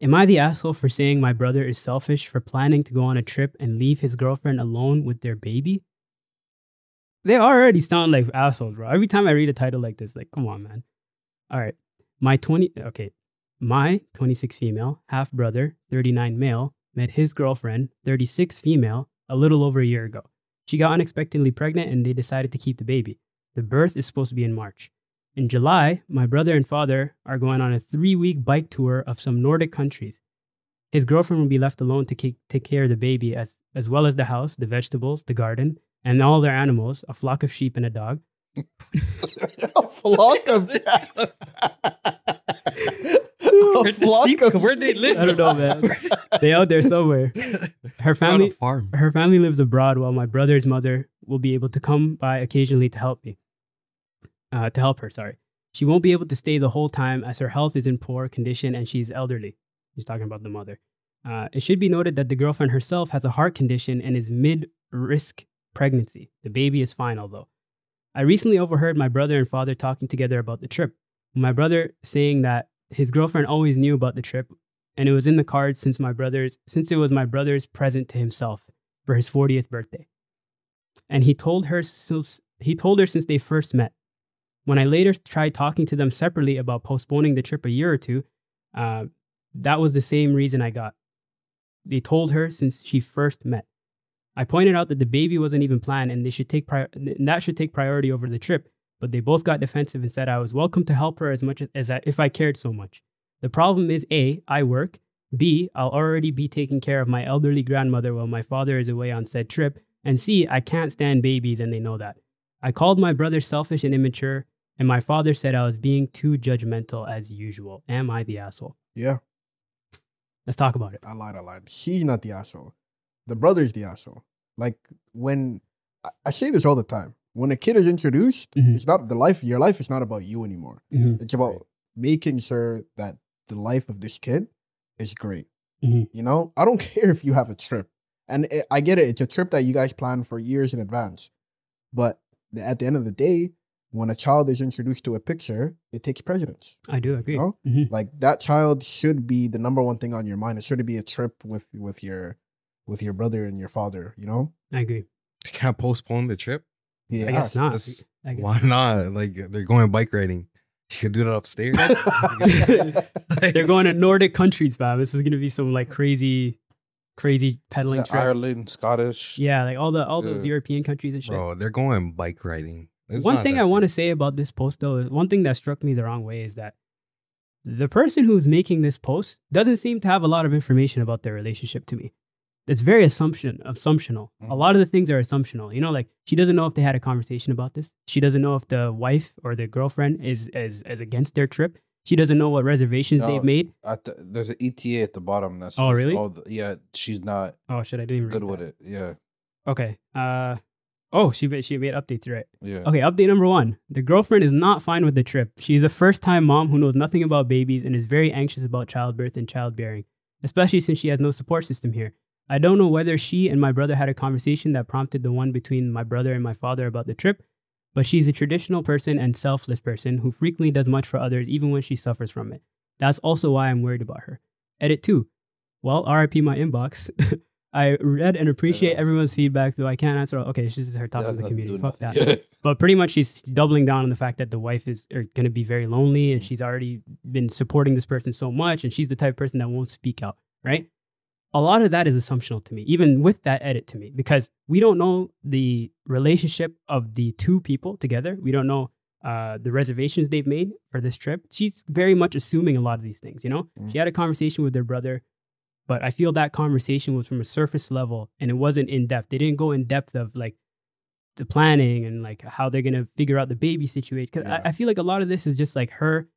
Am I the asshole for saying my brother is selfish for planning to go on a trip and leave his girlfriend alone with their baby? They already sound like assholes, bro. Every time I read a title like this, like, come on, man. All right. My 20, okay. My 26 female, half brother, 39 male, met his girlfriend, 36 female, a little over a year ago. She got unexpectedly pregnant and they decided to keep the baby. The birth is supposed to be in March. In July, my brother and father are going on a three week bike tour of some Nordic countries. His girlfriend will be left alone to ke- take care of the baby as, as well as the house, the vegetables, the garden, and all their animals a flock of sheep and a dog. a flock of a Where'd flock sheep of? Where'd they live? I don't know, man. they out there somewhere. Her family, farm. her family lives abroad, while my brother's mother will be able to come by occasionally to help me. Uh, to help her, sorry. She won't be able to stay the whole time as her health is in poor condition and she's elderly. He's talking about the mother. Uh, it should be noted that the girlfriend herself has a heart condition and is mid risk pregnancy. The baby is fine, although. I recently overheard my brother and father talking together about the trip. My brother saying that his girlfriend always knew about the trip and it was in the cards since my brother's since it was my brother's present to himself for his 40th birthday. And he told her since he told her since they first met. When I later tried talking to them separately about postponing the trip a year or two, uh, that was the same reason I got. They told her since she first met. I pointed out that the baby wasn't even planned and they should take pri- that should take priority over the trip, but they both got defensive and said I was welcome to help her as much as, as I, if I cared so much. The problem is A, I work, B, I'll already be taking care of my elderly grandmother while my father is away on said trip, and C, I can't stand babies and they know that. I called my brother selfish and immature, and my father said I was being too judgmental as usual. Am I the asshole? Yeah, Let's talk about it. I lied. I lied. She's not the asshole. The brother's the asshole. Like when I, I say this all the time. When a kid is introduced, Mhm. it's not the life. Your life is not about you anymore. Mhm. It's about making sure that the life of this kid is great. Mhm. You know, I don't care if you have a trip, and it, I get it. It's a trip that you guys plan for years in advance. But the- at the end of the day, when a child is introduced to a picture, it takes precedence. I do agree. No? Mhm. Like that child should be the number one thing on your mind. It should be a trip with with your with your brother and your father. You know? I agree. They can't postpone the trip. Yeah. I guess not. That's- I guess. Why not? Like they're going bike riding. You could do that upstairs. They're going to Nordic countries, fam. This is gonna be some like crazy, crazy pedaling Yeah, trip. Ireland, Scottish. Yeah, like all the all those European countries and shit. Bro, they're going bike riding. It's one thing I want to say about this post though is one thing that struck me the wrong way is that the person who's making this post doesn't seem to have a lot of information about their relationship to me. It's very assumption assumptional. A Mhm. lot of the things are assumptional. You know, like she doesn't know if they had a conversation about this. She doesn't know if the wife or the girlfriend is is, is against their trip. She doesn't know what reservations No. they've made. At the, there's an ETA at the bottom. That's Oh, really? Oh, yeah, she's not Oh shit, I didn't good with that. it. Yeah, Okay. Uh oh, she made she made updates right. yeah. Okay, update number one. The girlfriend is not fine with the trip. She's a first time mom who knows nothing about babies and is very anxious about childbirth and childbearing, especially since she has no support system here. I don't know whether she and my brother had a conversation that prompted the one between my brother and my father about the trip, but she's a traditional person and selfless person who frequently does much for others even when she suffers from it. That's also why I'm worried about her. Edit two. Well, RIP my inbox. I read and appreciate Yeah. everyone's feedback, though I can't answer. Okay, this is her top has to the nothing to do community. Fuck that. But pretty much she's doubling down on the fact that the wife is going to be very lonely and she's already been supporting this person so much and she's the type of person that won't speak out, right? A lot of that is assumptional to me, even with that edit to me, because we don't know the relationship of the two people together. We don't know uh, the reservations they've made for this trip. She's very much assuming a lot of these things, you know? Mm. She had a conversation with their brother, but I feel that conversation was from a surface level and it wasn't in depth. They didn't go in depth of like the planning and like how they're gonna figure out the baby situation. Cause Yeah. I, I feel like a lot of this is just like her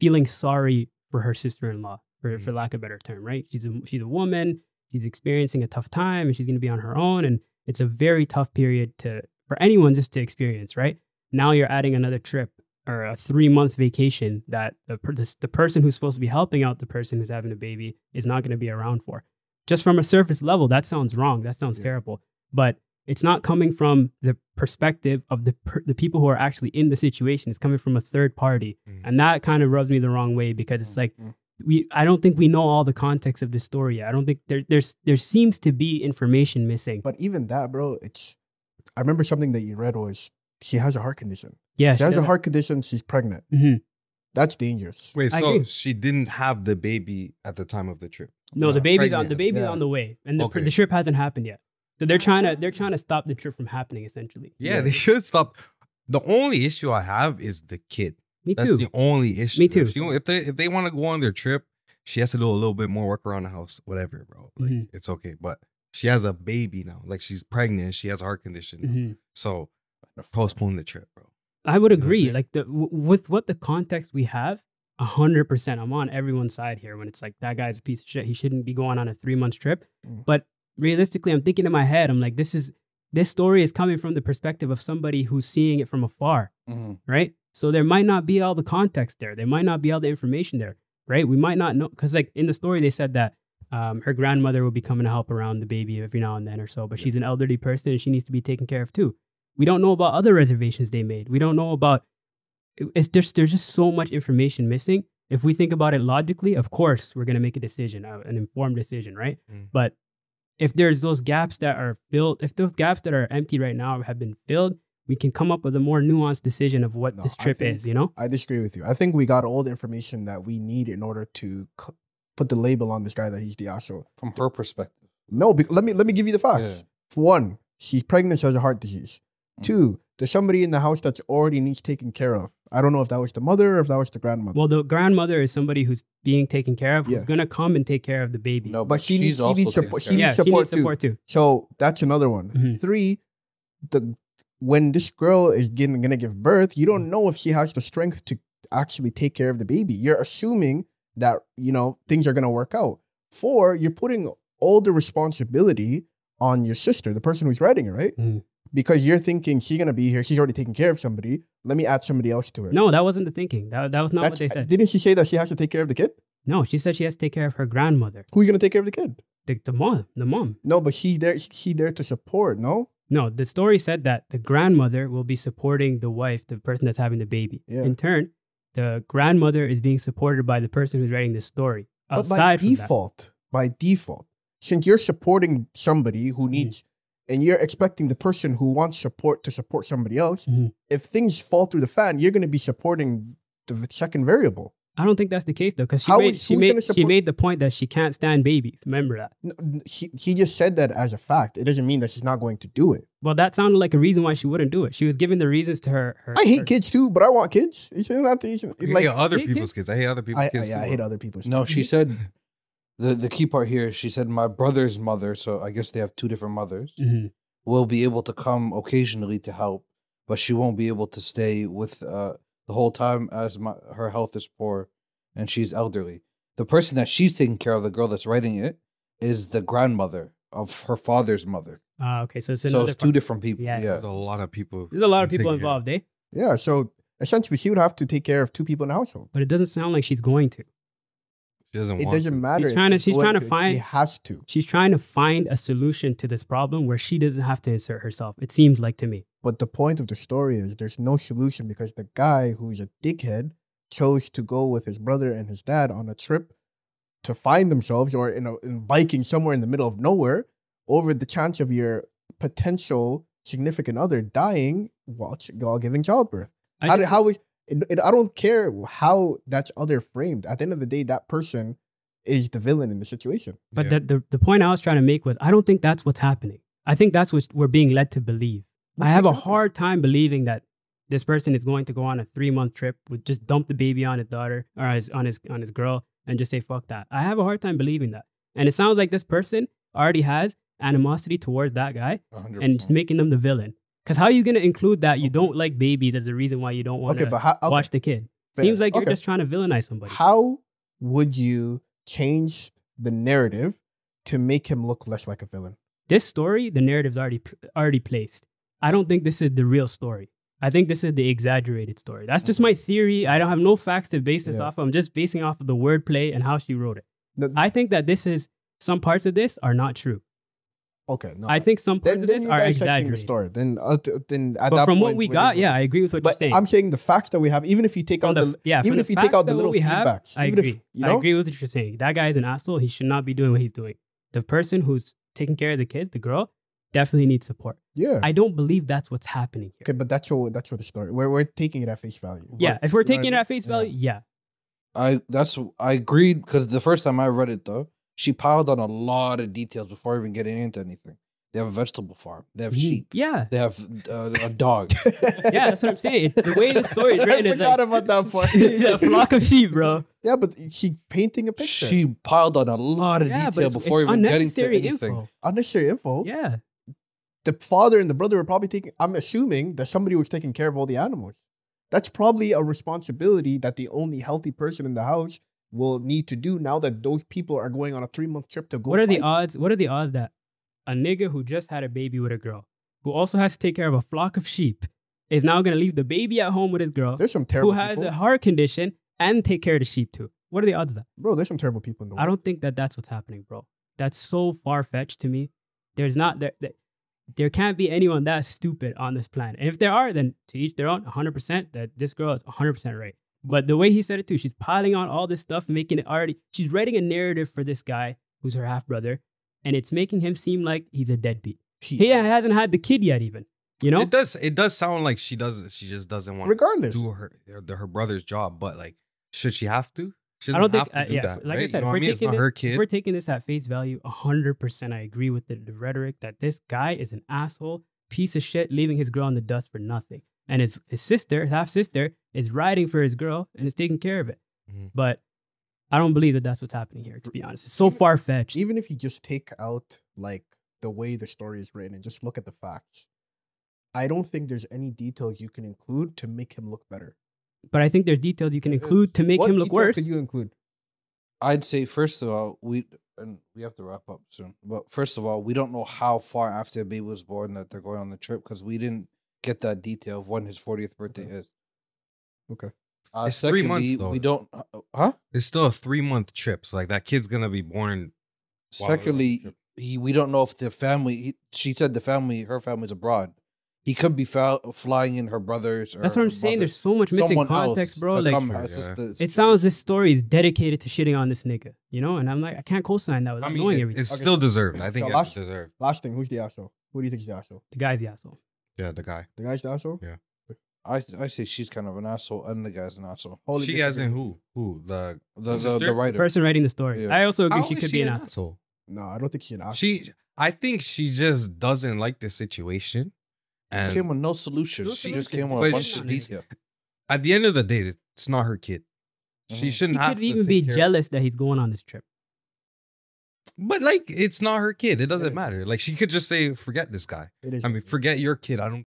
feeling sorry for her sister-in-law, for, Mm-hmm. for lack of a better term, right? She's a she's a woman, she's experiencing a tough time, and she's gonna be on her own, and it's a very tough period to for anyone just to experience, right? Now you're adding another trip or a three month vacation that the, the the person who's supposed to be helping out the person who's having a baby is not going to be around for. Just from a surface level, that sounds wrong. That sounds Yeah. terrible. But it's not coming from the perspective of the per- the people who are actually in the situation. It's coming from a third party, Mm. and that kind of rubs me the wrong way because it's like Mhm. we I don't think we know all the context of this story yet. I don't think there there's there seems to be information missing. But even that, bro, it's. I remember something that you read was she has a heart condition. Yeah, she has a heart condition. She's pregnant. hmm That's dangerous. Wait, I so agree. she didn't have the baby at the time of the trip? No, the Yeah. baby's on the baby's Yeah. on the way, and the, Okay. the trip hasn't happened yet. So they're trying to they're trying to stop the trip from happening. Essentially, Yeah, Yeah. they should stop. The only issue I have is the kid. me That's too. the only issue. Me too. If, she, if they if they want to go on their trip, she has to do a little bit more work around the house, whatever, bro. Like Mhm. it's okay. But she has a baby now. Like she's pregnant. She has a heart condition. now. Mhm. So postpone the trip, bro. I would You know what I'm agree. Like the w- with what the context we have, a hundred percent. I'm on everyone's side here when it's like that guy's a piece of shit. He shouldn't be going on a three month trip. Mm. But realistically, I'm thinking in my head, I'm like, this is this story is coming from the perspective of somebody who's seeing it from afar, Mhm. right? So there might not be all the context there. There might not be all the information there, right? We might not know because like in the story they said that um, her grandmother will be coming to help around the baby every now and then or so, but she's an elderly person and she needs to be taken care of too. We don't know about other reservations they made. We don't know about it's just there's just so much information missing. If we think about it logically, of course we're gonna make a decision, uh, an informed decision, right? Mm. But if there's those gaps that are filled, if those gaps that are empty right now have been filled, we can come up with a more nuanced decision of what No, this trip think- is. You know? I disagree with you. I think we got all the information that we need in order to c- put the label on this guy that he's the asshole. From her perspective. No, be- let me let me give you the facts. Yeah. For one, she's pregnant, she has a heart disease. Two, there's somebody in the house that's already needs taken care of. I don't know if that was the mother or if that was the grandmother. Well, the grandmother is somebody who's being taken care of, who's Yeah. gonna come and take care of the baby. No, But but, she she's needs- she also needs taking support- she care of yeah, needs she support needs too. support too. so that's another one. Mhm. Three, the when this girl is getting gonna give birth, you don't know if she has the strength to actually take care of the baby. You're assuming that you know things are gonna work out. Four, you're putting all the responsibility on your sister, the person who's writing it, right? Mhm. Because you're thinking she's gonna be here, she's already taking care of somebody. Let me add somebody else to it. No, that wasn't the thinking. That, that was not what they said. Didn't she say that she has to take care of the kid? No, she said she has to take care of her grandmother, Who's gonna take care of the kid? the, the mom, the mom. No, but she's there. She's there to support. No, No, the story said that the grandmother will be supporting the wife, the person that's having the baby. Yeah. In turn, the grandmother is being supported by the person who's writing the story. but by Outside from that, default, by default, since you're supporting somebody who Mm-hmm. needs, and you're expecting the person who wants support to support somebody else, Mhm. if things fall through the fan, you're going to be supporting the second variable. I don't think that's the case though, because she How made is- she made she made the point that she can't stand babies. Remember that? N- n- He, he just said that as a fact. It doesn't mean that she's not going to do it. Well, that sounded like a reason why she wouldn't do it. She was giving the reasons to her. her I hate her- kids too, but I want kids. You shouldn't have to. You shouldn't, I like, hate other hate people's kids. I hate other people's I, I, kids. yeah, too, I hate other people's. No, she said the the key part here. She said my brother's mother. So I guess they have two different mothers. Mhm. Will be able to come occasionally to help, but she won't be able to stay with uh, the whole time as my, her health is poor and she's elderly. The person that she's taking care of, the girl that's writing it, is the grandmother of her father's mother. Ah, okay, so it's so another it's two part. different people. Yeah. Yeah. There's a lot of people. There's a lot of people take care. involved, eh? Yeah, so essentially, she would have to take care of two people in the household. But it doesn't sound like she's going to. She doesn't It want doesn't to. matter. She's trying to- she's trying to She find- has to. She's trying to find a solution to this problem where she doesn't have to insert herself. It seems like to me. But the point of the story is there's no solution because the guy who's a dickhead chose to go with his brother and his dad on a trip to find themselves or in, a, in biking somewhere in the middle of nowhere over the chance of your potential significant other dying while, ch- while giving childbirth. I How, just- did, how is it, it, I don't care how that's other framed. At the end of the day, that person is the villain in the situation. But Yeah. the, the the point I was trying to make was I don't think that's what's happening. I think that's what we're being led to believe. What I have a hard time believing that this person is going to go on a three month trip with just dump the baby on his daughter or his, on his on his girl and just say fuck that. I have a hard time believing that. And it sounds like this person already has animosity towards that guy 100%. and just making them the villain. Because how are you going to include that you don't like babies as a reason why you don't want Okay, to how, okay, watch the kid? fair. Seems like you're Okay. just trying to villainize somebody. How would you change the narrative to make him look less like a villain? this story, the narrative's already already placed. I don't think this is the real story. I think this is the exaggerated story. That's just my theory. I don't have no facts to base this Yeah. off of. I'm just basing off of the wordplay and how she wrote it. No, I think that this is some parts of this are not true. Okay, no. I think some parts then, of this you're are dissecting the story. Then, uh, then at But that from what we got, yeah, I agree with what you're But saying. I'm saying the facts that we have, even if you take From out the, the, yeah, even from if you take out the little we have, feedbacks, I agree. if you I agree with what you're saying. That guy is an asshole. He should not be doing what he's doing. The person who's taking care of the kids, the girl, definitely needs support. yeah. I don't believe that's what's happening here. okay, but that's what that's what the story. We're we're taking it at face value. Yeah, But- if we're you know taking it at face Yeah. value, yeah. I that's I agreed because the first time I read it though, she piled on a lot of details before even getting into anything. They have a vegetable farm. They have Mhm. sheep. Yeah. They have uh, a dog. Yeah, that's what I'm saying. The way the story is written I is forgot like about that part. a flock of sheep, bro. yeah, but she painting a picture. she piled on a lot of Yeah, but detail it's, before it's even getting to unnecessary anything. info. unnecessary info. Yeah. The father and the brother were probably taking. I'm assuming that somebody was taking care of all the animals. That's probably a responsibility that the only healthy person in the house will need to do now that those people are going on a three month trip to go. What are the odds? What are the odds that a nigga who just had a baby with a girl, who also has to take care of a flock of sheep, is now gonna leave the baby at home with his girl, There's some terrible who has people. a heart condition, and take care of the sheep too? What are the odds of that? Bro, there's some terrible people in the world. I don't think that that's what's happening, bro. That's so far fetched to me. There's not there. there there can't be anyone that stupid on this planet. And if there are, then to each their own, 100% that this girl is 100% right. But the way he said it too, she's piling on all this stuff, making it already, she's writing a narrative for this guy who's her half brother, and it's making him seem like he's a deadbeat. He- He hasn't had the kid yet, even. You know? It does. It does sound like she doesn't. She just doesn't want regardless. to do her her, her brother's job. But like, should she have to? She I don't doesn't think, have uh, do yeah, that, like I said, You know if we're, I mean? Taking this, her if kid. we're taking this at face value, 100% I agree with the, the rhetoric that this guy is an asshole, piece of shit, leaving his girl in the dust for nothing. And his, his sister, his half sister, is riding for his girl and is taking care of it. Mhm. But I don't believe that that's what's happening here, to be honest. It's so far fetched. Even if you just take out like the way the story is written and just look at the facts, I don't think there's any details you can include to make him look better. But I think there's details you can include to make What him look details worse. Could you include? I'd say first of all, we and we have to wrap up soon. But first of all, we don't know how far after the baby was born that they're going on the trip because we didn't get that detail of when his 40th birthday is. Okay. Uh, It's three months, though. We don't, uh, huh? It's still a three month trip. So like that kid's gonna be born. Secondly, he we don't know if the family. He, she said the family, her family's abroad. He could be fou- flying in her brothers. Or that's what I'm saying. mother- There's so much missing someone context, bro. Like, come- Sure, it's just yeah. the- it sounds this story is dedicated to shitting on this nigga, you know? And I'm like, I can't co sign that I without mean, knowing it- everything. it's Okay. still deserved. I think So it's last- deserved. Last thing, who's the asshole? Who do you think's the asshole? the guy's the asshole. Yeah, the guy. The guy's the asshole. Yeah. I I say she's kind of an asshole, and the guy's an asshole. Wholly she as in who? Who the The the, the writer. Person writing the story. Yeah. I also agree How she is could be an asshole. No, I don't think she's an asshole. She, I think she just doesn't like the situation, and came with no solution. No she just came with a bunch she- of detail. at the end of the day, it's not her kid. She Mhm. He shouldn't have could to even take be care of- jealous that he's going on this trip. But like, it's not her kid. It doesn't matter. Like, she could just say, "Forget this guy." It is. I mean, forget your kid. I don't